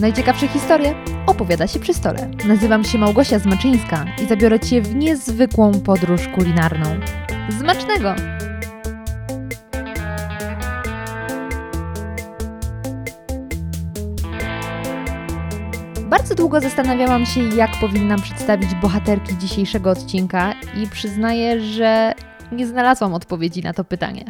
Najciekawsze historie opowiada się przy stole. Nazywam się Małgosia Zmaczyńska i zabiorę Cię w niezwykłą podróż kulinarną. Zmacznego! Bardzo długo zastanawiałam się, jak powinnam przedstawić bohaterki dzisiejszego odcinka i przyznaję, że nie znalazłam odpowiedzi na to pytanie.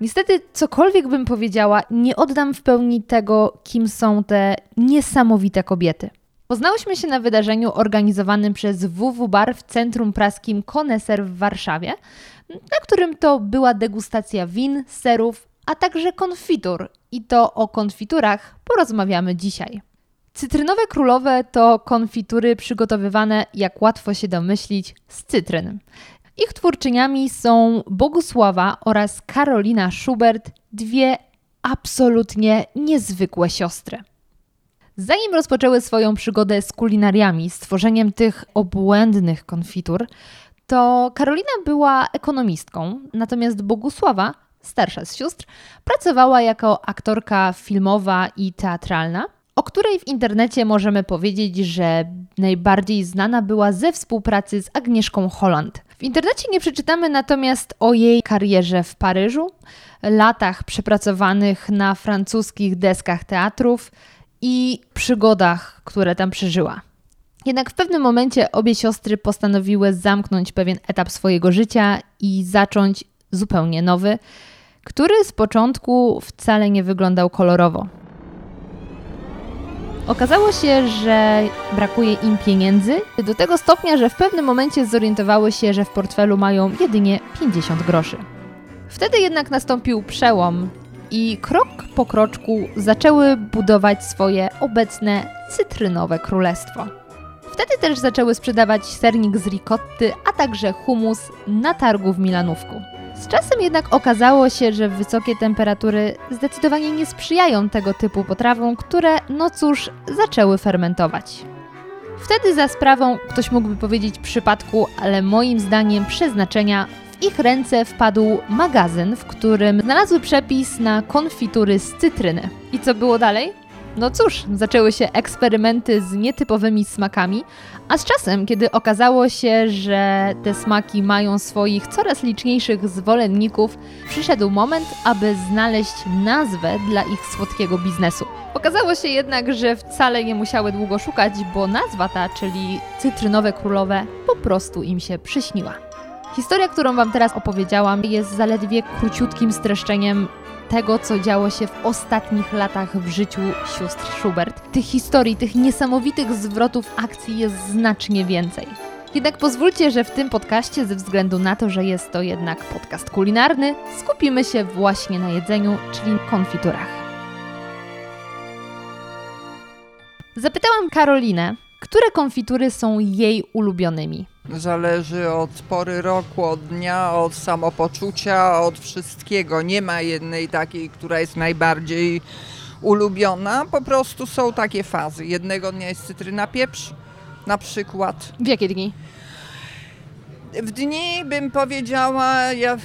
Niestety, cokolwiek bym powiedziała, nie oddam w pełni tego, kim są te niesamowite kobiety. Poznałyśmy się na wydarzeniu organizowanym przez WW Bar w Centrum Praskim Koneser w Warszawie, na którym to była degustacja win, serów, a także konfitur. I to o konfiturach porozmawiamy dzisiaj. Cytrynowe królowe to konfitury przygotowywane, jak łatwo się domyślić, z cytryn. Ich twórczyniami są Bogusława oraz Karolina Schubert, dwie absolutnie niezwykłe siostry. Zanim rozpoczęły swoją przygodę z kulinariami, z tworzeniem tych obłędnych konfitur, to Karolina była ekonomistką, natomiast Bogusława, starsza z sióstr, pracowała jako aktorka filmowa i teatralna, o której w internecie możemy powiedzieć, że najbardziej znana była ze współpracy z Agnieszką Holland. W internecie nie przeczytamy natomiast o jej karierze w Paryżu, latach przepracowanych na francuskich deskach teatrów i przygodach, które tam przeżyła. Jednak w pewnym momencie obie siostry postanowiły zamknąć pewien etap swojego życia i zacząć zupełnie nowy, który z początku wcale nie wyglądał kolorowo. Okazało się, że brakuje im pieniędzy do tego stopnia, że w pewnym momencie zorientowały się, że w portfelu mają jedynie 50 groszy. Wtedy jednak nastąpił przełom i krok po kroczku zaczęły budować swoje obecne cytrynowe królestwo. Wtedy też zaczęły sprzedawać sernik z ricotty, a także humus na targu w Milanówku. Z czasem jednak okazało się, że wysokie temperatury zdecydowanie nie sprzyjają tego typu potrawom, które, no cóż, zaczęły fermentować. Wtedy za sprawą, ktoś mógłby powiedzieć przypadku, ale moim zdaniem przeznaczenia, w ich ręce wpadł magazyn, w którym znalazły przepis na konfitury z cytryny. I co było dalej? No cóż, zaczęły się eksperymenty z nietypowymi smakami, a z czasem, kiedy okazało się, że te smaki mają swoich coraz liczniejszych zwolenników, przyszedł moment, aby znaleźć nazwę dla ich słodkiego biznesu. Okazało się jednak, że wcale nie musiały długo szukać, bo nazwa ta, czyli cytrynowe królowe, po prostu im się przyśniła. Historia, którą Wam teraz opowiedziałam, jest zaledwie króciutkim streszczeniem tego, co działo się w ostatnich latach w życiu sióstr Schubert. Tych historii, tych niesamowitych zwrotów akcji jest znacznie więcej. Jednak pozwólcie, że w tym podcaście, ze względu na to, że jest to jednak podcast kulinarny, skupimy się właśnie na jedzeniu, czyli konfiturach. Zapytałam Karolinę, które konfitury są jej ulubionymi. Zależy od pory roku, od dnia, od samopoczucia, od wszystkiego. Nie ma jednej takiej, która jest najbardziej ulubiona. Po prostu są takie fazy. Jednego dnia jest cytryna pieprz, na przykład. W jakie dni? W dni bym powiedziała, ja,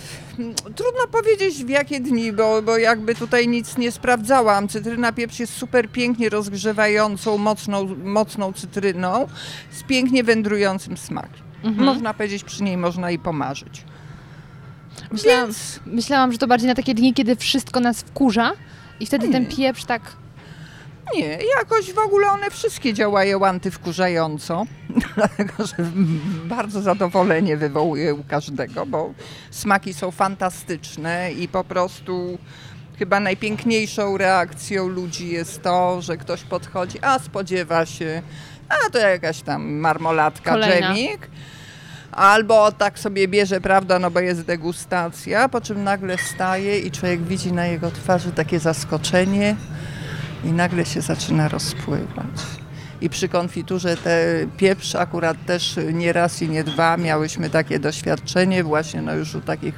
trudno powiedzieć w jakie dni, bo, bo jakby tutaj nic nie sprawdzałam. Cytryna pieprz jest super pięknie rozgrzewającą, mocną, mocną cytryną z pięknie wędrującym smakiem. Mhm. Można powiedzieć, przy niej można i pomarzyć. Myślałam, Więc... myślałam, że to bardziej na takie dni, kiedy wszystko nas wkurza i wtedy nie. ten pieprz tak... Nie, jakoś w ogóle one wszystkie działają antywkurzająco, dlatego że bardzo zadowolenie wywołuje u każdego, bo smaki są fantastyczne i po prostu chyba najpiękniejszą reakcją ludzi jest to, że ktoś podchodzi, a spodziewa się, a to jakaś tam marmoladka, dżemik. Albo tak sobie bierze, prawda, no bo jest degustacja, po czym nagle staje i człowiek widzi na jego twarzy takie zaskoczenie i nagle się zaczyna rozpływać. I przy konfiturze te pieprz akurat też nie raz i nie dwa miałyśmy takie doświadczenie właśnie no już u takich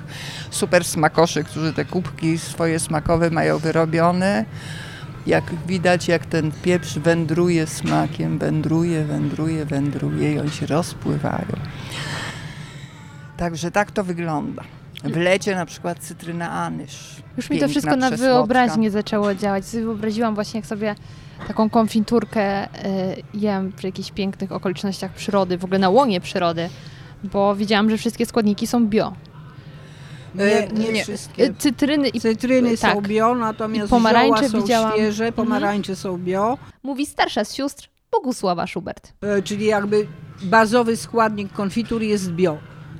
super smakoszy, którzy te kubki swoje smakowe mają wyrobione jak widać, jak ten pieprz wędruje smakiem, wędruje, wędruje, wędruje i oni się rozpływają. Także tak to wygląda. W lecie na przykład cytryna anyż. Już mi to wszystko na wyobraźnię zaczęło działać. Wyobraziłam właśnie, jak sobie taką konfiturkę y, jem przy jakichś pięknych okolicznościach przyrody, w ogóle na łonie przyrody, bo widziałam, że wszystkie składniki są bio. Nie, E, nie, nie. wszystkie. Y, Cytryny i Cytryny tak. są bio, natomiast I pomarańcze zioła są widziałam. świeże, Mhm. pomarańcze są bio, mówi starsza z sióstr Bogusława Schubert. e, czyli jakby bazowy składnik konfitur jest bio.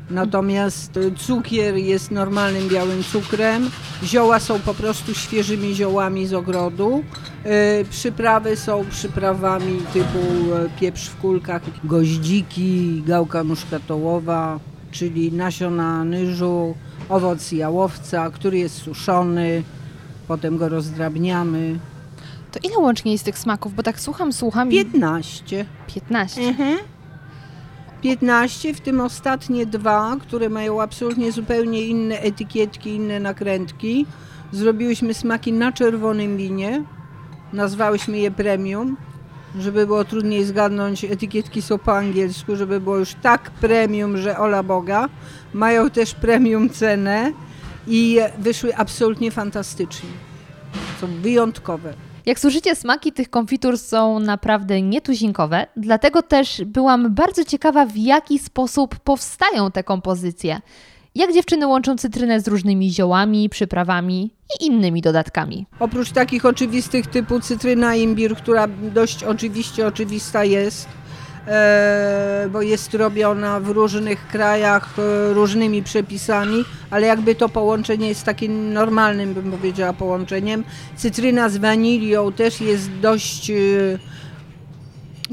Natomiast e, cukier jest normalnym białym cukrem, zioła są po prostu świeżymi ziołami z ogrodu, e, przyprawy są przyprawami typu e, pieprz w kulkach, goździki, gałka muszkatołowa, czyli nasiona anyżu, owoc jałowca, który jest suszony, potem go rozdrabniamy. To ile łącznie jest tych smaków? Bo tak słucham, słucham i 15. 15. Mhm. 15, w tym ostatnie dwa, które mają absolutnie zupełnie inne etykietki, inne nakrętki. Zrobiłyśmy smaki na czerwonym winie. Nazwałyśmy je premium, żeby było trudniej zgadnąć. Etykietki są po angielsku, żeby było już tak premium, że ola Boga. Mają też premium cenę i wyszły absolutnie fantastycznie. Są wyjątkowe. Jak słyszycie, smaki tych konfitur są naprawdę nietuzinkowe, dlatego też byłam bardzo ciekawa, w jaki sposób powstają te kompozycje. Jak dziewczyny łączą cytrynę z różnymi ziołami, przyprawami i innymi dodatkami. Oprócz takich oczywistych typu cytryna, imbir, która dość oczywiście oczywista jest, e, bo jest robiona w różnych krajach e, różnymi przepisami, ale jakby to połączenie jest takim normalnym, bym powiedziała, połączeniem. Cytryna z wanilią też jest dość e,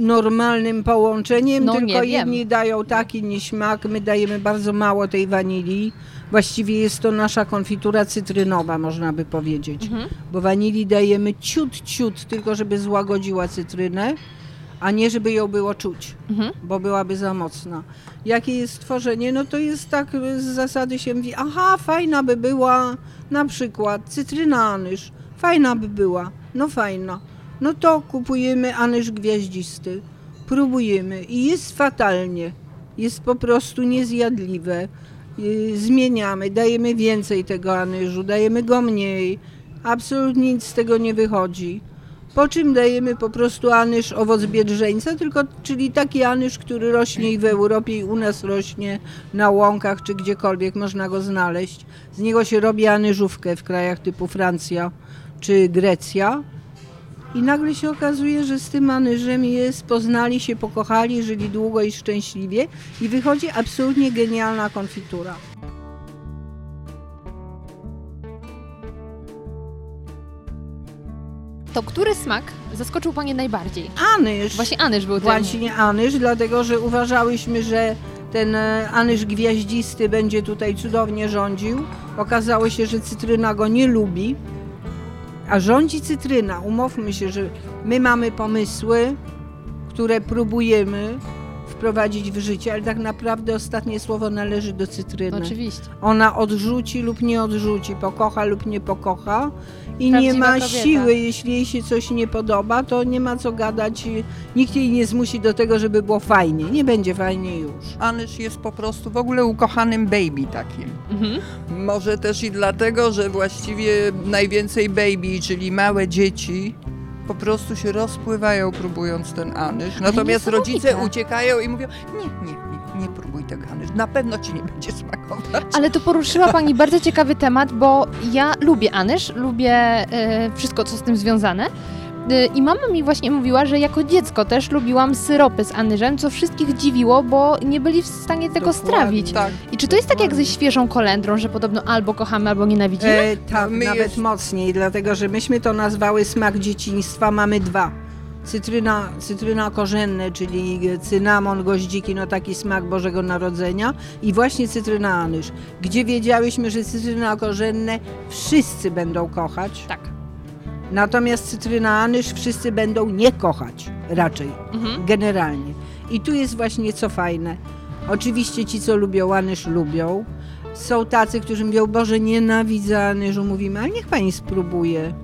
normalnym połączeniem, No, tylko wiem. jedni dają taki inni smak, my dajemy bardzo mało tej wanilii. Właściwie jest to nasza konfitura cytrynowa, można by powiedzieć bo wanilii dajemy ciut, ciut, tylko żeby złagodziła cytrynę, a nie żeby ją było czuć, Mhm. bo byłaby za mocna. Jakie jest tworzenie? No to jest tak z zasady się mówi, aha, fajna by była na przykład cytryna anyż, fajna by była, no fajna. No to kupujemy anyż gwiaździsty, próbujemy i jest fatalnie, jest po prostu niezjadliwe. Zmieniamy, dajemy więcej tego anyżu, dajemy go mniej, absolutnie nic z tego nie wychodzi. Po czym dajemy po prostu anyż owoc biedrzeńca, tylko, czyli taki anyż, który rośnie i w Europie i u nas rośnie na łąkach czy gdziekolwiek można go znaleźć. Z niego się robi anyżówkę w krajach typu Francja czy Grecja. I nagle się okazuje, że z tym anyżem jest, poznali się, pokochali, żyli długo i szczęśliwie i wychodzi absolutnie genialna konfitura. To który smak zaskoczył Panie najbardziej? Anyż. Właśnie anyż był tym. Właśnie anyż, dlatego że uważałyśmy, że ten e, anyż gwiaździsty będzie tutaj cudownie rządził. Okazało się, że cytryna go nie lubi, a rządzi cytryna. Umówmy się, że my mamy pomysły, które próbujemy wprowadzić w życie, ale tak naprawdę ostatnie słowo należy do cytryny. Oczywiście. Ona odrzuci lub nie odrzuci, pokocha lub nie pokocha i nie Prawdziwa ma kobieta. siły, jeśli jej się coś nie podoba, to nie ma co gadać, nikt jej nie zmusi do tego, żeby było fajnie. Nie będzie fajnie już. Anyż jest po prostu w ogóle ukochanym baby takim. Mhm. Może też i dlatego, że właściwie najwięcej baby, czyli małe dzieci, po prostu się rozpływają próbując ten anyż. Natomiast rodzice uciekają i mówią, nie, nie, nie, nie próbuj tego anyż, na pewno ci nie będzie smakować. Ale to poruszyła Pani bardzo ciekawy temat, bo ja lubię anyż, lubię e, wszystko, co z tym związane. E, I mama mi właśnie mówiła, że jako dziecko też lubiłam syropy z anyżem, co wszystkich dziwiło, bo nie byli w stanie tego Dokładnie. strawić. Tak, I czy to jest tak jak ze świeżą kolendrą, że podobno albo kochamy, albo nienawidzimy? E, tak, My nawet jest- mocniej, dlatego że myśmy to nazwały smak dzieciństwa, mamy dwa. Cytryna, cytryna korzenne, czyli cynamon, goździki, no taki smak Bożego Narodzenia i właśnie cytryna anyż, gdzie wiedziałyśmy, że cytryna korzenne wszyscy będą kochać, Tak. Natomiast cytryna anyż wszyscy będą nie kochać raczej, Mhm. generalnie. I tu jest właśnie co fajne. Oczywiście ci, co lubią anyż, lubią. Są tacy, którzy mówią, Boże, nienawidzę anyżu. Mówimy, ale niech pani spróbuje.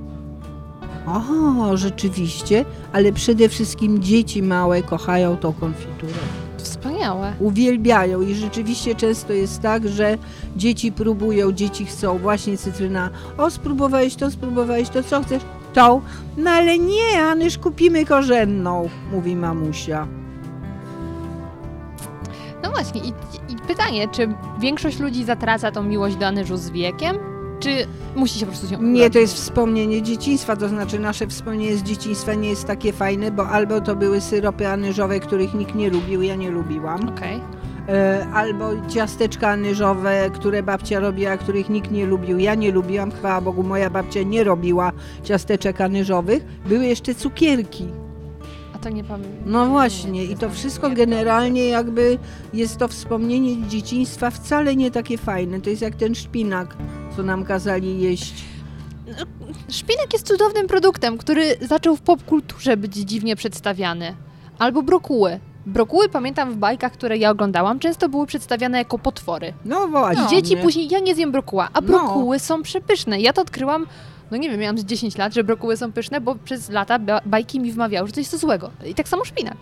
O, rzeczywiście, ale przede wszystkim dzieci małe kochają tą konfiturę. Wspaniałe. Uwielbiają i rzeczywiście często jest tak, że dzieci próbują, dzieci chcą właśnie cytryna. O, spróbowałeś to, spróbowałeś to, co chcesz? Tą. No ale nie, Anyż, kupimy korzenną, mówi mamusia. No właśnie, i, i pytanie, czy większość ludzi zatraca tą miłość do anyżu z wiekiem? Czy musi się po prostu się Nie, to jest wspomnienie dzieciństwa, to znaczy nasze wspomnienie z dzieciństwa nie jest takie fajne, bo albo to były syropy anyżowe, których nikt nie lubił, ja nie lubiłam, Okej. e, albo ciasteczka anyżowe, które babcia robiła, których nikt nie lubił, ja nie lubiłam, chwała Bogu, moja babcia nie robiła ciasteczek anyżowych, były jeszcze cukierki. A to nie pamiętam. No właśnie, i to wszystko generalnie jakby jest to wspomnienie dzieciństwa wcale nie takie fajne. To jest jak ten szpinak, co nam kazali jeść. Szpinak jest cudownym produktem, który zaczął w popkulturze być dziwnie przedstawiany. Albo brokuły. Brokuły, pamiętam w bajkach, które ja oglądałam, często były przedstawiane jako potwory. No właśnie. I dzieci później, ja nie zjem brokuła, a No. brokuły są przepyszne. Ja to odkryłam, no nie wiem, miałam z 10 lat, że brokuły są pyszne, bo przez lata ba- bajki mi wmawiały, że to jest to złego. I tak samo szpinak.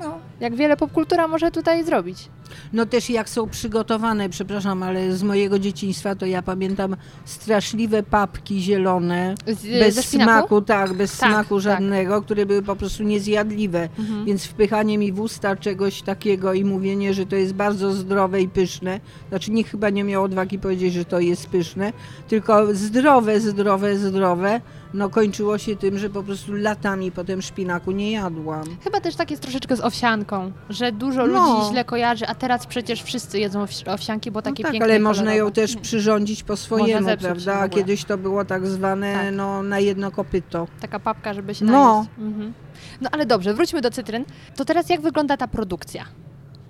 No, Jak wiele popkultura może tutaj zrobić. No też jak są przygotowane, przepraszam, ale z mojego dzieciństwa to ja pamiętam straszliwe papki zielone, Z, bez ze szpinaku? smaku, tak, bez Tak, smaku tak. żadnego, które były po prostu niezjadliwe. Mhm. Więc wpychanie mi w usta czegoś takiego i mówienie, że to jest bardzo zdrowe i pyszne, znaczy nikt chyba nie miał odwagi powiedzieć, że to jest pyszne, tylko zdrowe, zdrowe, zdrowe, no kończyło się tym, że po prostu latami potem szpinaku nie jadłam. Chyba też tak jest troszeczkę z owsianką, że dużo No. ludzi źle kojarzy, a teraz przecież wszyscy jedzą owsi- owsianki, bo takie no tak, piękne ale można ją też przyrządzić po swojemu, prawda? w A kiedyś to było tak zwane Tak. no, na jedno kopyto. Taka papka, żeby się No. najeść. Mhm. No ale dobrze, wróćmy do cytryn. To teraz jak wygląda ta produkcja?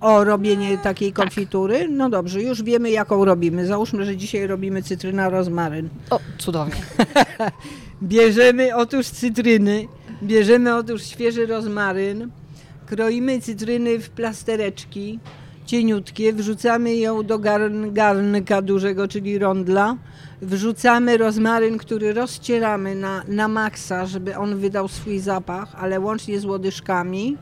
O robienie takiej Tak. konfitury? No dobrze, już wiemy jaką robimy. Załóżmy, że dzisiaj robimy cytryna rozmaryn. O, cudownie. Bierzemy otóż cytryny, bierzemy otóż świeży rozmaryn, kroimy cytryny w plastereczki cieniutkie, wrzucamy ją do garn, garnka dużego, czyli rondla, wrzucamy rozmaryn, który rozcieramy na, na maksa, żeby on wydał swój zapach, ale łącznie z łodyżkami.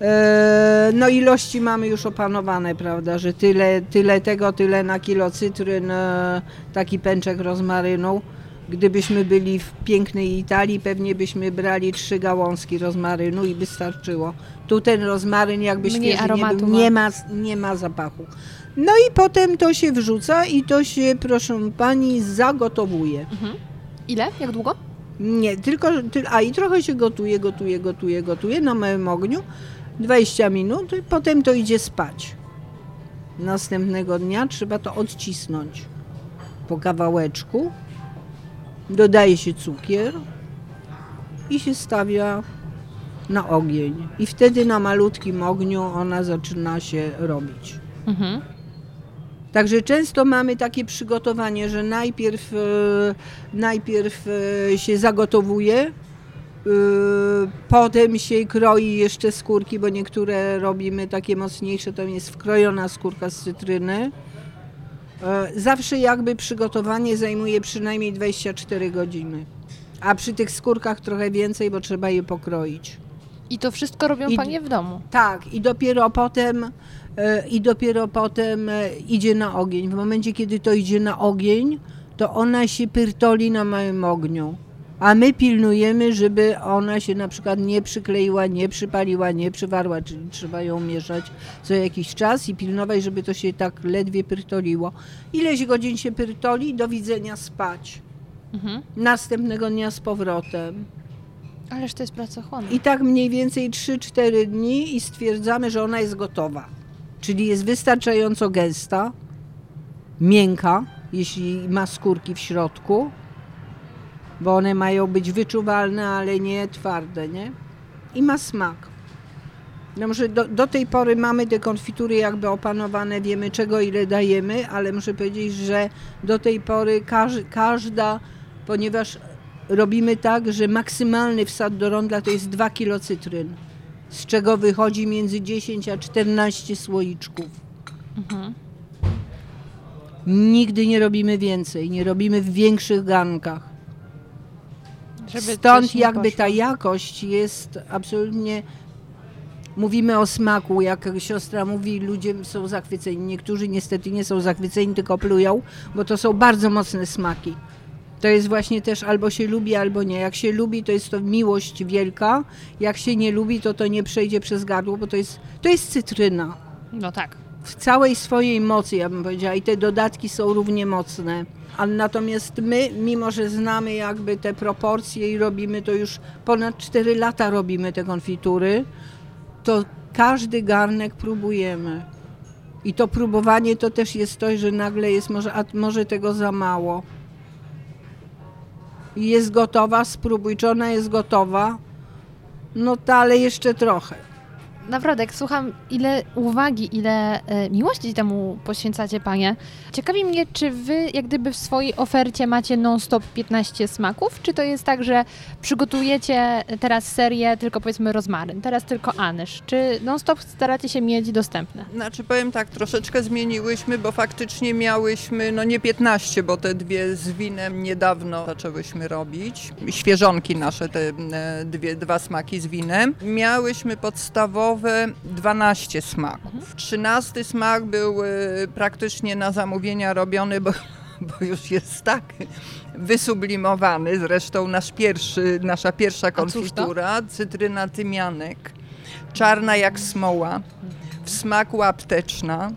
E, No ilości mamy już opanowane, prawda, że tyle, tyle tego, tyle na kilo cytryn, e, taki pęczek rozmarynu. Gdybyśmy byli w pięknej Italii, pewnie byśmy brali trzy gałązki rozmarynu i by starczyło. Tu ten rozmaryn jakby Mniej świeży nie, był, ma. nie, ma, nie ma zapachu. No i potem to się wrzuca i to się, proszę pani, zagotowuje. Mhm. Ile? Jak długo? Nie, tylko, ty, a i trochę się gotuje, gotuje, gotuje, gotuje na małym ogniu, 20 minut, i potem to idzie spać. Następnego dnia trzeba to odcisnąć po kawałeczku, dodaje się cukier i się stawia na ogień. I wtedy na malutkim ogniu ona zaczyna się robić. Mhm. Także często mamy takie przygotowanie, że najpierw, e, najpierw e, się zagotowuje, potem się kroi jeszcze skórki, bo niektóre robimy takie mocniejsze, to jest wkrojona skórka z cytryny. E, Zawsze jakby przygotowanie zajmuje przynajmniej 24 godziny. A przy tych skórkach trochę więcej, bo trzeba je pokroić. I to wszystko robią I- panie w domu. Tak, i dopiero potem e, i dopiero potem idzie na ogień. W momencie, kiedy to idzie na ogień, to ona się pyrtoli na małym ogniu. A my pilnujemy, żeby ona się na przykład nie przykleiła, nie przypaliła, nie przywarła, czyli trzeba ją mieszać co jakiś czas i pilnować, żeby to się tak ledwie pyrtoliło. Ileś godzin się pyrtoli, do widzenia spać. Mhm. Następnego dnia z powrotem. Ależ to jest pracochłonne. I tak mniej więcej 3-4 dni i stwierdzamy, że ona jest gotowa. Czyli jest wystarczająco gęsta, miękka, jeśli ma skórki w środku, bo one mają być wyczuwalne, ale nie twarde, nie? I ma smak. No może do, do tej pory mamy te konfitury jakby opanowane, wiemy czego ile dajemy, ale muszę powiedzieć, że do tej pory każ, każda, ponieważ robimy tak, że maksymalny wsad do rondla to jest 2 kg cytryn, z czego wychodzi między 10 a 14 słoiczków. Mhm. Nigdy nie robimy więcej, nie robimy w większych garnkach. Żeby Stąd jakby ta jakość jest absolutnie mówimy o smaku, jak siostra mówi, ludzie są zachwyceni. Niektórzy niestety nie są zachwyceni, tylko plują, bo to są bardzo mocne smaki. To jest właśnie też albo się lubi, albo nie. Jak się lubi, to jest to miłość wielka. Jak się nie lubi, to to nie przejdzie przez gardło, bo to jest, to jest cytryna. No tak. W całej swojej mocy, ja bym powiedziała. I te dodatki są równie mocne. A natomiast my, mimo że znamy jakby te proporcje i robimy to już ponad 4 lata robimy te konfitury, to każdy garnek próbujemy. I to próbowanie to też jest to, że nagle jest może, a może tego za mało. Jest gotowa, spróbuj, czy ona jest gotowa? No to ale jeszcze trochę. Naprawdę, jak słucham, ile uwagi, ile e, miłości temu poświęcacie, panie. Ciekawi mnie, czy wy, jak gdyby w swojej ofercie macie non-stop 15 smaków, czy to jest tak, że przygotujecie teraz serię tylko powiedzmy rozmaryn, teraz tylko anyż, czy non-stop staracie się mieć dostępne? Znaczy powiem tak, troszeczkę zmieniłyśmy, bo faktycznie miałyśmy, no nie 15, bo te dwie z winem niedawno zaczęłyśmy robić. Świeżonki nasze, te e, dwie, dwa smaki z winem. Miałyśmy podstawowe 12 smaków. 13 smak był e, praktycznie na zamówienia robiony, bo bo już jest tak wysublimowany. Zresztą nasz pierwszy, nasza pierwsza konfitura, cytryna tymianek, czarna jak smoła, w smaku apteczna.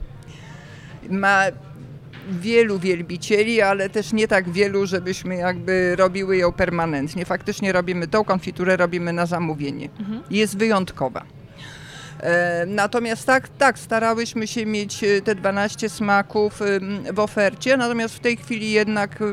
Ma wielu wielbicieli, ale też nie tak wielu, żebyśmy jakby robiły ją permanentnie. Faktycznie robimy tą konfiturę, robimy na zamówienie. Jest wyjątkowa. E, Natomiast tak, tak, starałyśmy się mieć e, te 12 smaków ym, w ofercie, natomiast w tej chwili jednak y,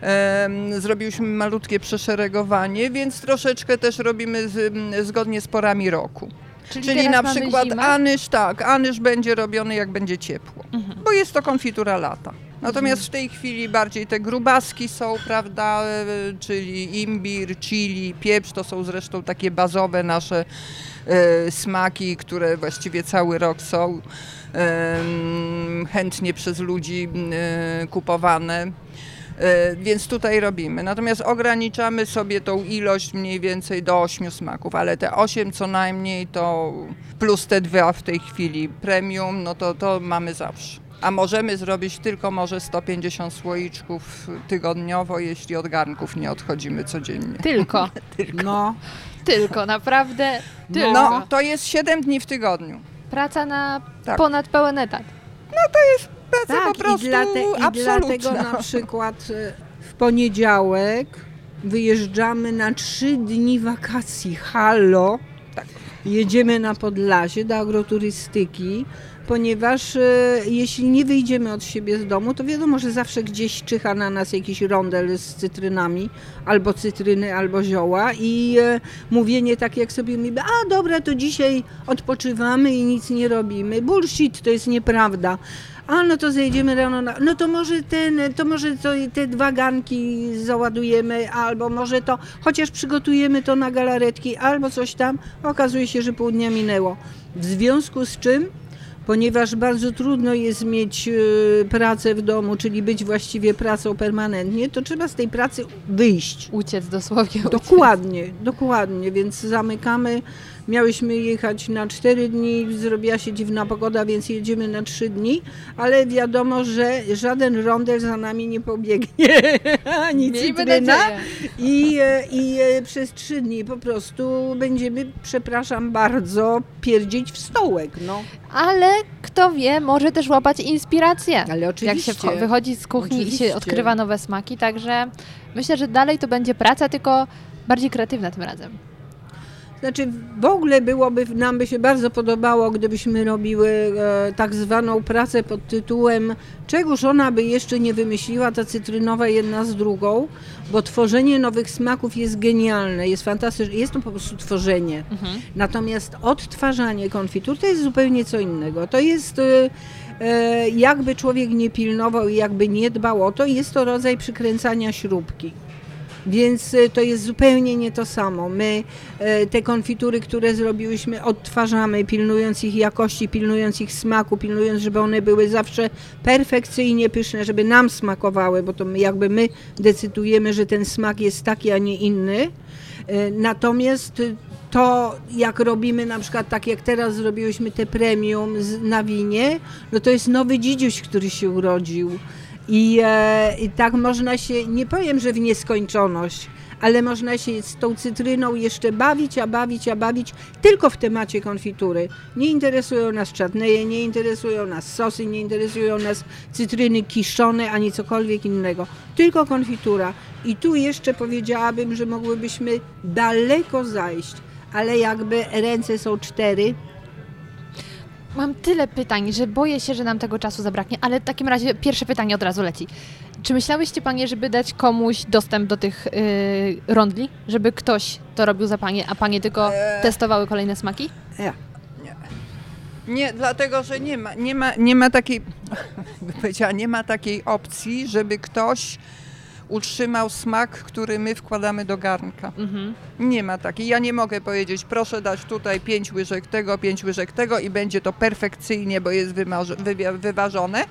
em, zrobiłyśmy malutkie przeszeregowanie, więc troszeczkę też robimy z, zgodnie z porami roku. Czyli teraz na przykład zimę? anyż, tak, anyż będzie robiony jak będzie ciepło, Mhm. bo jest to konfitura lata. Natomiast w tej chwili bardziej te grubaski są, prawda, e, czyli imbir, chili, pieprz, to są zresztą takie bazowe nasze e, smaki, które właściwie cały rok są chętnie przez ludzi e, kupowane. E, Więc tutaj robimy. Natomiast ograniczamy sobie tą ilość mniej więcej do 8 smaków, ale te 8 co najmniej to plus te dwa w tej chwili premium, no to to mamy zawsze. A możemy zrobić tylko może 150 słoiczków tygodniowo, jeśli od garnków nie odchodzimy codziennie. Tylko, No, tylko, naprawdę tylko. No, to jest 7 dni w tygodniu. Praca na Tak. ponad pełen etat. Praca tak, po prostu i, dlate, i dlatego na przykład e, w poniedziałek wyjeżdżamy na trzy dni wakacji. Halo! Tak. Jedziemy na Podlasie do agroturystyki, ponieważ e, jeśli nie wyjdziemy od siebie z domu, to wiadomo, że zawsze gdzieś czyha na nas jakiś rondel z cytrynami, albo cytryny, albo zioła i e, mówienie tak jak sobie mówimy, a dobra, to dzisiaj odpoczywamy i nic nie robimy. Bullshit, to jest nieprawda. A no to zejdziemy rano, na, no to może ten, to może to, te dwa garnki załadujemy, albo może to, chociaż przygotujemy to na galaretki, albo coś tam. Okazuje się, że pół dnia minęło. W związku z czym, ponieważ bardzo trudno jest mieć e, pracę w domu, czyli być właściwie pracą permanentnie, to trzeba z tej pracy wyjść. Uciec dosłownie. Uciec. Dokładnie, dokładnie, więc zamykamy. Miałyśmy jechać na 4 dni, zrobiła się dziwna pogoda, więc jedziemy na 3 dni, ale wiadomo, że żaden rondel za nami nie pobiegnie, ani cytryna. I, e, I e, przez 3 dni po prostu będziemy, przepraszam bardzo, pierdzieć w stołek. No. Ale kto wie, może też łapać inspirację. Ale Jak oczywiście. się wcho- wychodzi z kuchni i Oczywiście. się odkrywa nowe smaki, także myślę, że dalej to będzie praca, tylko bardziej kreatywna tym razem. Znaczy w ogóle byłoby, nam by się bardzo podobało, gdybyśmy robiły e, tak zwaną pracę pod tytułem czegoż ona by jeszcze nie wymyśliła, ta cytrynowa jedna z drugą, bo tworzenie nowych smaków jest genialne, jest fantastyczne, jest to po prostu tworzenie. Natomiast odtwarzanie konfitur to jest zupełnie co innego. To jest e, e, jakby człowiek nie pilnował i jakby nie dbał o to, jest to rodzaj przykręcania śrubki. Więc e, to jest zupełnie nie to samo. My e, te konfitury, które zrobiłyśmy, odtwarzamy, pilnując ich jakości, pilnując ich smaku, pilnując, żeby one były zawsze perfekcyjnie pyszne, żeby nam smakowały, bo to jakby my decydujemy, że ten smak jest taki, a nie inny. E, Natomiast to jak robimy na przykład tak jak teraz zrobiłyśmy te premium na winie, no to jest nowy dzidziuś, który się urodził. I, e, I tak można się, nie powiem, że w nieskończoność, ale można się z tą cytryną jeszcze bawić, a bawić, a bawić tylko w temacie konfitury. Nie interesują nas czarneje, nie interesują nas sosy, nie interesują nas cytryny kiszone, ani cokolwiek innego. Tylko konfitura. I tu jeszcze powiedziałabym, że mogłybyśmy daleko zajść, ale jakby ręce są cztery, Mam tyle pytań, że boję się, że nam tego czasu zabraknie, ale w takim razie pierwsze pytanie od razu leci. Czy myślałyście Panie, żeby dać komuś dostęp do tych yy, rondli? Żeby ktoś to robił za Panie, a Panie tylko Eee. testowały kolejne smaki? ja. Nie, dlatego, że nie ma, nie ma, nie ma takiej, powiedziała, nie ma takiej opcji, żeby ktoś utrzymał smak, który my wkładamy do garnka. Mhm. Nie ma takiej. Ja nie mogę powiedzieć, proszę dać tutaj pięć łyżek tego, pięć łyżek tego i będzie to perfekcyjnie, bo jest wyważone.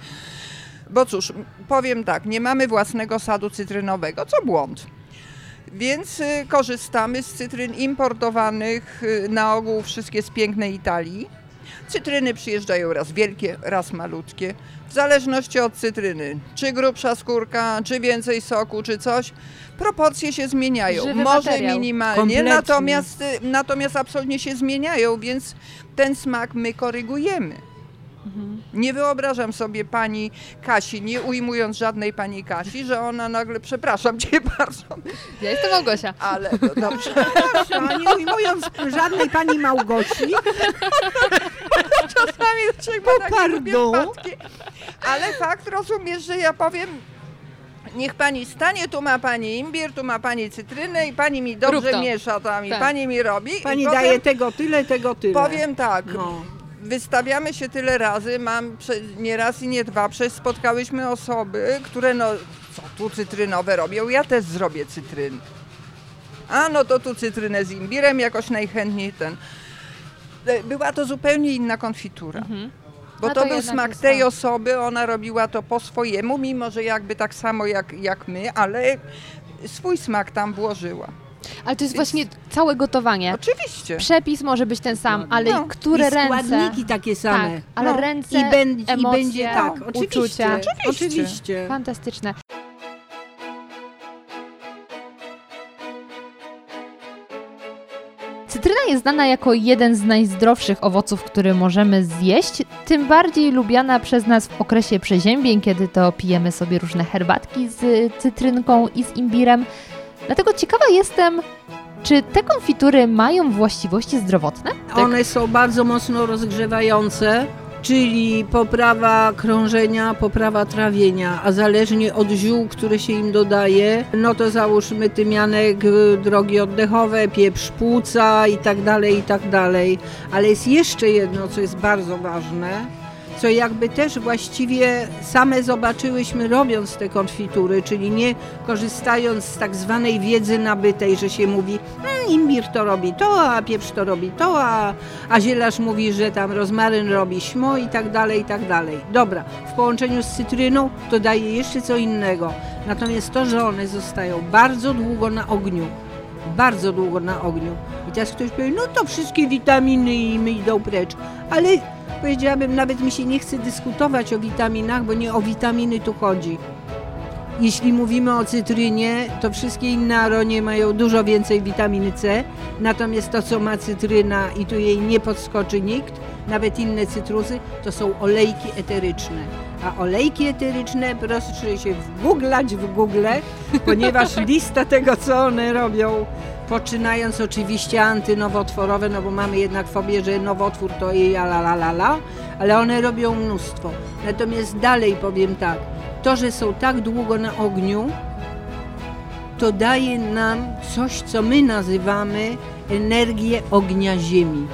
Bo cóż, powiem tak, nie mamy własnego sadu cytrynowego, co błąd. Więc y, korzystamy z cytryn importowanych, y, na ogół wszystkie z pięknej Italii. Cytryny przyjeżdżają raz wielkie, raz malutkie. W zależności od cytryny, czy grubsza skórka, czy więcej soku, czy coś, proporcje się zmieniają. Żywy Może materiał. minimalnie, Kompletnie. natomiast, natomiast absolutnie się zmieniają, więc ten smak my korygujemy. Mhm. Nie wyobrażam sobie pani Kasi, nie ujmując żadnej pani Kasi, że ona nagle, przepraszam cię bardzo, Ja jestem Małgosia. ale no dobrze. A nie ujmując żadnej pani Małgosi, Czasami ma takie. Ale fakt rozumiesz, że ja powiem, niech pani stanie, tu ma pani imbir, tu ma pani cytrynę i pani mi dobrze miesza tam i Tak. pani mi robi. pani powiem, daje tego tyle, tego tyle. Powiem tak, No. Wystawiamy się tyle razy, mam nie raz i nie dwa, przecież spotkałyśmy osoby, które no, co tu cytrynowe robią, ja też zrobię cytryn. A no to tu cytrynę z imbirem jakoś najchętniej ten. E, Była to zupełnie inna konfitura. Mhm. Bo to, to był smak tej osoby, ona robiła to po swojemu, mimo że jakby tak samo jak, jak my, ale swój smak tam włożyła. Ale to jest Więc- właśnie całe gotowanie. Oczywiście. Przepis może być ten sam, ale No. które I ręce... składniki takie same. Tak, ale No. ręce, I, ben, emocje, I będzie tak, oczywiście. uczucia. Oczywiście. oczywiście. Fantastyczne. Cytryna jest znana jako jeden z najzdrowszych owoców, który możemy zjeść, tym bardziej lubiana przez nas w okresie przeziębień, kiedy to pijemy sobie różne herbatki z cytrynką i z imbirem. Dlatego ciekawa jestem, czy te konfitury mają właściwości zdrowotne? One są bardzo mocno rozgrzewające, czyli poprawa krążenia, poprawa trawienia, a zależnie od ziół, które się im dodaje, no to załóżmy tymianek, y, drogi oddechowe, pieprz płuca i tak dalej, i tak dalej. Ale jest jeszcze jedno, co jest bardzo ważne, co jakby też właściwie same zobaczyłyśmy robiąc te konfitury, czyli nie korzystając z tak zwanej wiedzy nabytej, że się mówi "Mm, imbir to robi to, a pieprz to robi to, a, a zielarz mówi, że tam rozmaryn robi śmo i tak dalej, i tak dalej. Dobra, w połączeniu z cytryną to daje jeszcze co innego. Natomiast to, że one zostają bardzo długo na ogniu, bardzo długo na ogniu. I teraz ktoś powie, no to wszystkie witaminy im idą precz. Ale powiedziałabym, nawet mi się nie chce dyskutować o witaminach, bo nie o witaminy tu chodzi. Jeśli mówimy o cytrynie, to wszystkie inne aronie mają dużo więcej witaminy C, natomiast to, co ma cytryna i tu jej nie podskoczy nikt, nawet inne cytrusy, to są olejki eteryczne. A olejki eteryczne proszę się wgooglać w Google, ponieważ lista tego, co one robią, poczynając oczywiście antynowotworowe, no bo mamy jednak fobię, że nowotwór to i la la la la, ale one robią mnóstwo. Natomiast dalej powiem tak, to, że są tak długo na ogniu, to daje nam coś, co my nazywamy energię ognia Ziemi.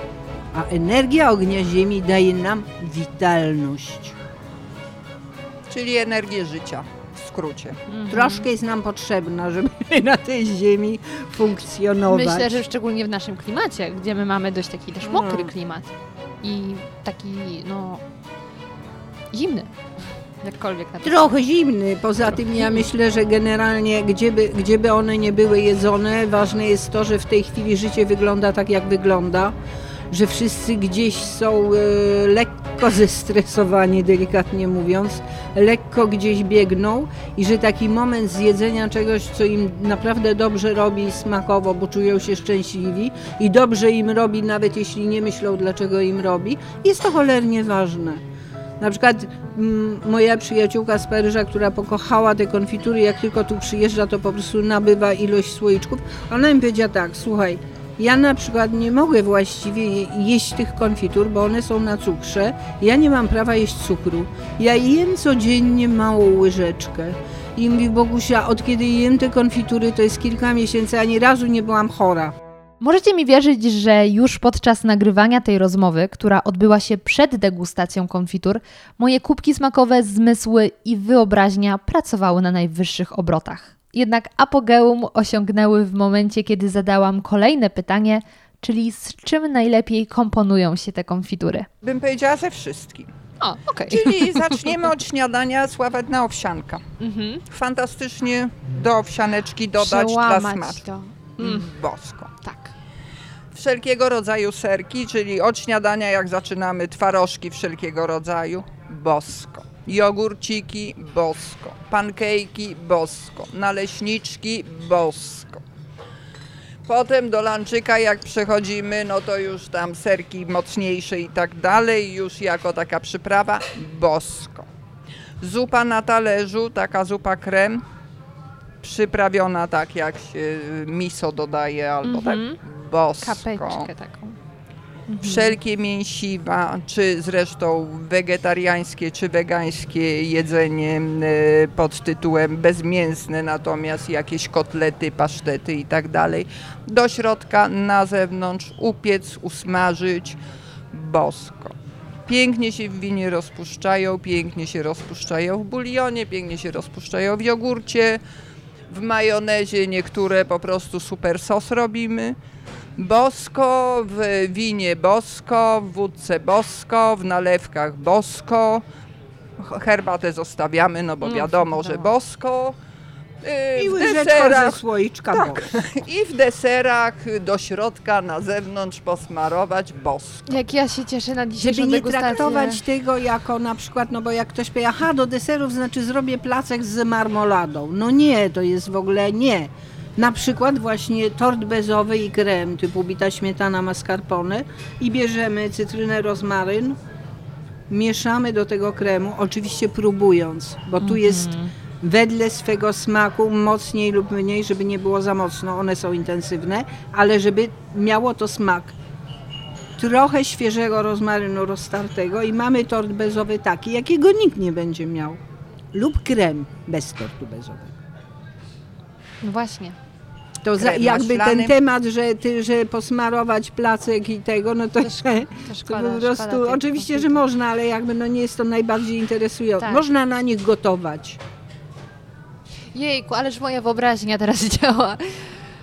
A energia ognia Ziemi daje nam witalność. Czyli energię życia w skrócie. Mhm. Troszkę jest nam potrzebna, żeby na tej Ziemi funkcjonować. Myślę, że szczególnie w naszym klimacie, gdzie my mamy dość taki też mokry No. klimat i taki, no, zimny. Jakkolwiek na Trochę zimny. Poza tym ja myślę, że generalnie gdzieby, gdzieby one nie były jedzone, ważne jest to, że w tej chwili życie wygląda tak, jak wygląda. Że wszyscy gdzieś są e, lekko zestresowani, delikatnie mówiąc, lekko gdzieś biegną i że taki moment zjedzenia czegoś, co im naprawdę dobrze robi smakowo, bo czują się szczęśliwi i dobrze im robi, nawet jeśli nie myślą, dlaczego im robi, jest to cholernie ważne. Na przykład mm, moja przyjaciółka z Paryża, która pokochała te konfitury, jak tylko tu przyjeżdża, to po prostu nabywa ilość słoiczków. Ona mi powiedziała tak, słuchaj, ja na przykład nie mogę właściwie je- jeść tych konfitur, bo one są na cukrze. Ja nie mam prawa jeść cukru. Ja jem codziennie małą łyżeczkę. I mówi Bogusia, od kiedy jem te konfitury, to jest kilka miesięcy, ani razu nie byłam chora. Możecie mi wierzyć, że już podczas nagrywania tej rozmowy, która odbyła się przed degustacją konfitur, moje kubki smakowe, zmysły i wyobraźnia pracowały na najwyższych obrotach. Jednak apogeum osiągnęły w momencie, kiedy zadałam kolejne pytanie, czyli z czym najlepiej komponują się te konfitury. Bym powiedziała ze wszystkim. O, okej. Czyli zaczniemy od śniadania sławetna owsianka. Mhm. Fantastycznie do owsianeczki dodać dla Przełamać smaku. to. Mm, Bosko. tak. Wszelkiego rodzaju serki, czyli od śniadania jak zaczynamy twarożki wszelkiego rodzaju, bosko. Jogurciki, bosko. Pankejki, bosko. Naleśniczki, bosko. Potem do lanczyka jak przechodzimy, no to już tam serki mocniejsze i tak dalej, już jako taka przyprawa, bosko. Zupa na talerzu, taka zupa krem, przyprawiona tak jak się miso dodaje albo Mhm. tak, bosko. Kapeczkę taką. Wszelkie mięsiwa, czy zresztą wegetariańskie, czy wegańskie jedzenie e, pod tytułem bezmięsne, natomiast jakieś kotlety, pasztety i tak dalej, do środka, na zewnątrz, upiec, usmażyć, bosko. Pięknie się w winie rozpuszczają, pięknie się rozpuszczają w bulionie, pięknie się rozpuszczają w jogurcie, w majonezie niektóre po prostu super sos robimy. Bosko, w winie bosko, w wódce bosko, w nalewkach bosko. Herbatę zostawiamy, no bo No, wiadomo, że wiadomo. bosko. Yy, I w łyżeczka ze deserach, słoiczka tak. bosko. I w deserach do środka, na zewnątrz posmarować bosko. Jak ja się cieszę na dzisiejszą Żeby nie degustację. traktować tego jako na przykład, no bo jak ktoś powie, aha, do deserów znaczy zrobię placek z marmoladą. No nie, to jest w ogóle nie. Na przykład właśnie tort bezowy i krem typu bita śmietana mascarpone i bierzemy cytrynę, rozmaryn, mieszamy do tego kremu, oczywiście próbując, bo tu jest wedle swego smaku mocniej lub mniej, żeby nie było za mocno, one są intensywne, ale żeby miało to smak trochę świeżego rozmarynu roztartego i mamy tort bezowy taki, jakiego nikt nie będzie miał. Lub krem bez tortu bezowego. No właśnie. To za, jakby ten temat, że, ty, że posmarować placek i tego, no to, To że, To to szkoda, po prostu, szkoda oczywiście, że można, ale jakby no nie jest to najbardziej interesujące. Tak. Można na nich gotować. Jejku, ależ moja wyobraźnia teraz działa.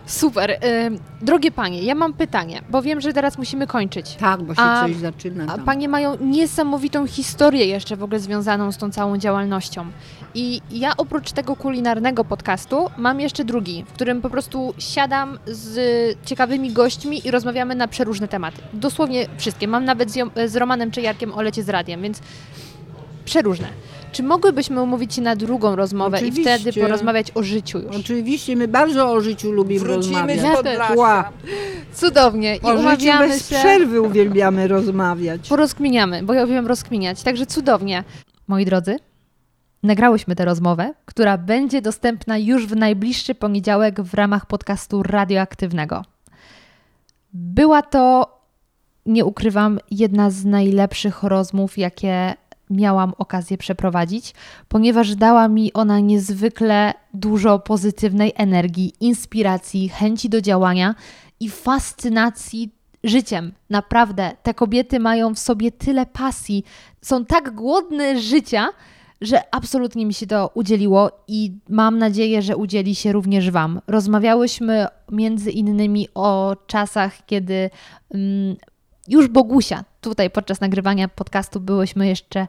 Super. Ym, drogie panie, ja mam pytanie, bo wiem, że teraz musimy kończyć. Tak, bo się A- coś zaczyna A tam. panie mają niesamowitą historię jeszcze w ogóle związaną z tą całą działalnością. I ja oprócz tego kulinarnego podcastu mam jeszcze drugi, w którym po prostu siadam z ciekawymi gośćmi i rozmawiamy na przeróżne tematy. Dosłownie wszystkie. Mam nawet z, z Romanem Czejarkiem o lecie z radiem, więc przeróżne. Czy mogłybyśmy umówić się na drugą rozmowę i Oczywiście. wtedy porozmawiać o życiu już? Oczywiście, my bardzo o życiu lubimy Wrócimy rozmawiać. z Ja Podlasia. Cudownie. I O umawiamy bez się... przerwy uwielbiamy rozmawiać. Porozkminiamy, bo ja wiem rozkminiać, także cudownie. Moi drodzy, nagrałyśmy tę rozmowę, która będzie dostępna już w najbliższy poniedziałek w ramach podcastu radioaktywnego. Była to, nie ukrywam, jedna z najlepszych rozmów, jakie miałam okazję przeprowadzić, ponieważ dała mi ona niezwykle dużo pozytywnej energii, inspiracji, chęci do działania i fascynacji życiem. Naprawdę, te kobiety mają w sobie tyle pasji, są tak głodne życia, że absolutnie mi się to udzieliło i mam nadzieję, że udzieli się również Wam. Rozmawiałyśmy między innymi o czasach, kiedy mm, już Bogusia tutaj podczas nagrywania podcastu byłyśmy jeszcze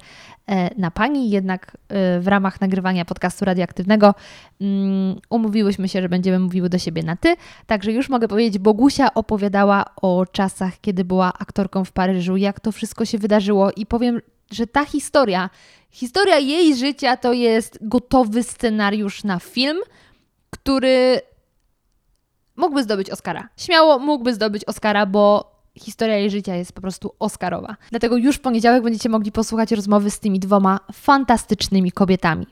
e, na pani, jednak e, w ramach nagrywania podcastu radioaktywnego um, umówiłyśmy się, że będziemy mówiły do siebie na ty. Także już mogę powiedzieć, Bogusia opowiadała o czasach, kiedy była aktorką w Paryżu, jak to wszystko się wydarzyło i powiem, że ta historia, historia jej życia to jest gotowy scenariusz na film, który mógłby zdobyć Oscara. Śmiało mógłby zdobyć Oscara, bo historia jej życia jest po prostu Oscarowa. Dlatego już w poniedziałek będziecie mogli posłuchać rozmowy z tymi dwoma fantastycznymi kobietami.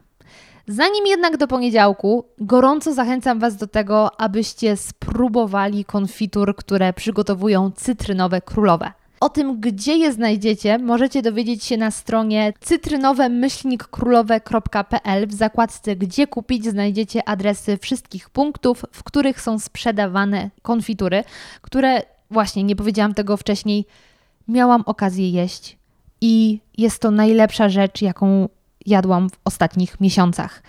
Zanim jednak do poniedziałku, gorąco zachęcam Was do tego, abyście spróbowali konfitur, które przygotowują cytrynowe królowe. O tym, gdzie je znajdziecie, możecie dowiedzieć się na stronie cytrynowe-królowe.pl. W zakładce Gdzie kupić znajdziecie adresy wszystkich punktów, w których są sprzedawane konfitury, które właśnie nie powiedziałam tego wcześniej, miałam okazję jeść i jest to najlepsza rzecz, jaką jadłam w ostatnich miesiącach.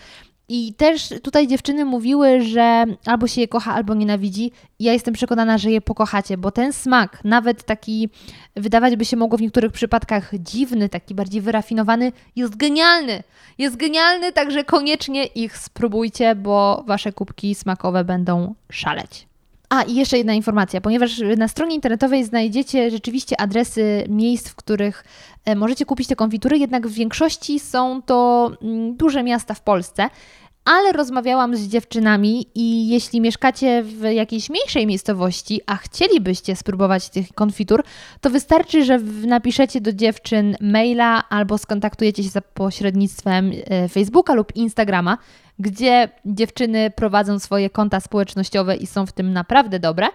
I też tutaj dziewczyny mówiły, że albo się je kocha, albo nienawidzi. Ja jestem przekonana, że je pokochacie, bo ten smak, nawet taki, wydawać by się mogło w niektórych przypadkach dziwny, taki bardziej wyrafinowany, jest genialny. Jest genialny, także koniecznie ich spróbujcie, bo wasze kubki smakowe będą szaleć. A i jeszcze jedna informacja, ponieważ na stronie internetowej znajdziecie rzeczywiście adresy miejsc, w których e, możecie kupić te konfitury, jednak w większości są to mm, duże miasta w Polsce. Ale rozmawiałam z dziewczynami i jeśli mieszkacie w jakiejś mniejszej miejscowości, a chcielibyście spróbować tych konfitur, to wystarczy, że napiszecie do dziewczyn maila albo skontaktujecie się za pośrednictwem e, Facebooka lub Instagrama gdzie dziewczyny prowadzą swoje konta społecznościowe i są w tym naprawdę dobre. Y,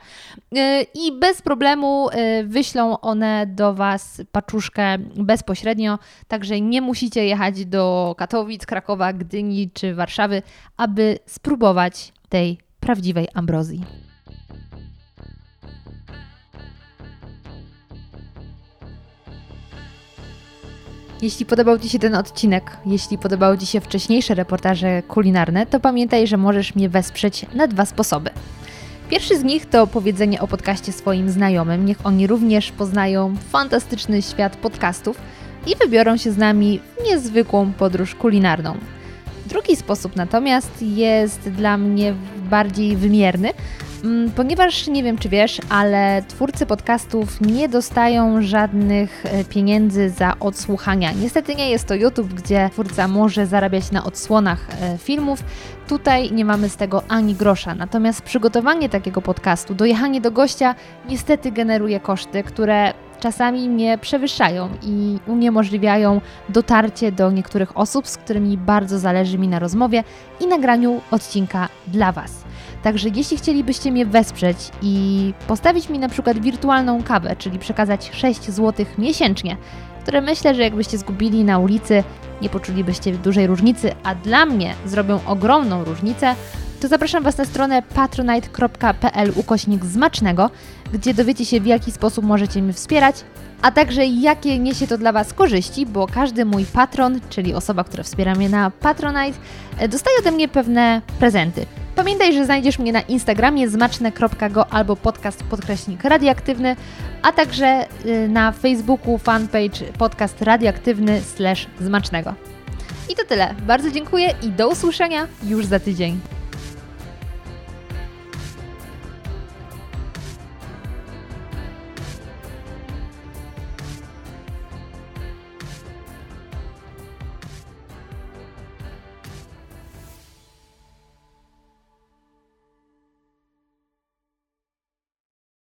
I bez problemu y, wyślą one do Was paczuszkę bezpośrednio, także nie musicie jechać do Katowic, Krakowa, Gdyni czy Warszawy, aby spróbować tej prawdziwej ambrozji. Jeśli podobał Ci się ten odcinek, jeśli podobały Ci się wcześniejsze reportaże kulinarne, to pamiętaj, że możesz mnie wesprzeć na dwa sposoby. Pierwszy z nich to powiedzenie o podcaście swoim znajomym, niech oni również poznają fantastyczny świat podcastów i wybiorą się z nami w niezwykłą podróż kulinarną. Drugi sposób natomiast jest dla mnie bardziej wymierny, ponieważ nie wiem, czy wiesz, ale twórcy podcastów nie dostają żadnych e, pieniędzy za odsłuchania. Niestety nie jest to YouTube, gdzie twórca może zarabiać na odsłonach e, filmów. Tutaj nie mamy z tego ani grosza. Natomiast przygotowanie takiego podcastu, dojechanie do gościa, niestety generuje koszty, które czasami mnie przewyższają i uniemożliwiają dotarcie do niektórych osób, z którymi bardzo zależy mi na rozmowie i nagraniu odcinka dla Was. Także jeśli chcielibyście mnie wesprzeć i postawić mi na przykład wirtualną kawę, czyli przekazać 6 zł miesięcznie, które myślę, że jakbyście zgubili na ulicy, nie poczulibyście dużej różnicy, a dla mnie zrobią ogromną różnicę, to zapraszam Was na stronę patronite.pl ukośnik zmacznego, gdzie dowiecie się w jaki sposób możecie mnie wspierać, a także jakie niesie to dla Was korzyści, bo każdy mój patron, czyli osoba, która wspiera mnie na Patronite, dostaje ode mnie pewne prezenty. Pamiętaj, że znajdziesz mnie na Instagramie zmaczne.go albo podcast podkreśnik radioaktywny, a także y, na Facebooku fanpage podcast radioaktywny slash zmacznego. I to tyle. Bardzo dziękuję i do usłyszenia już za tydzień.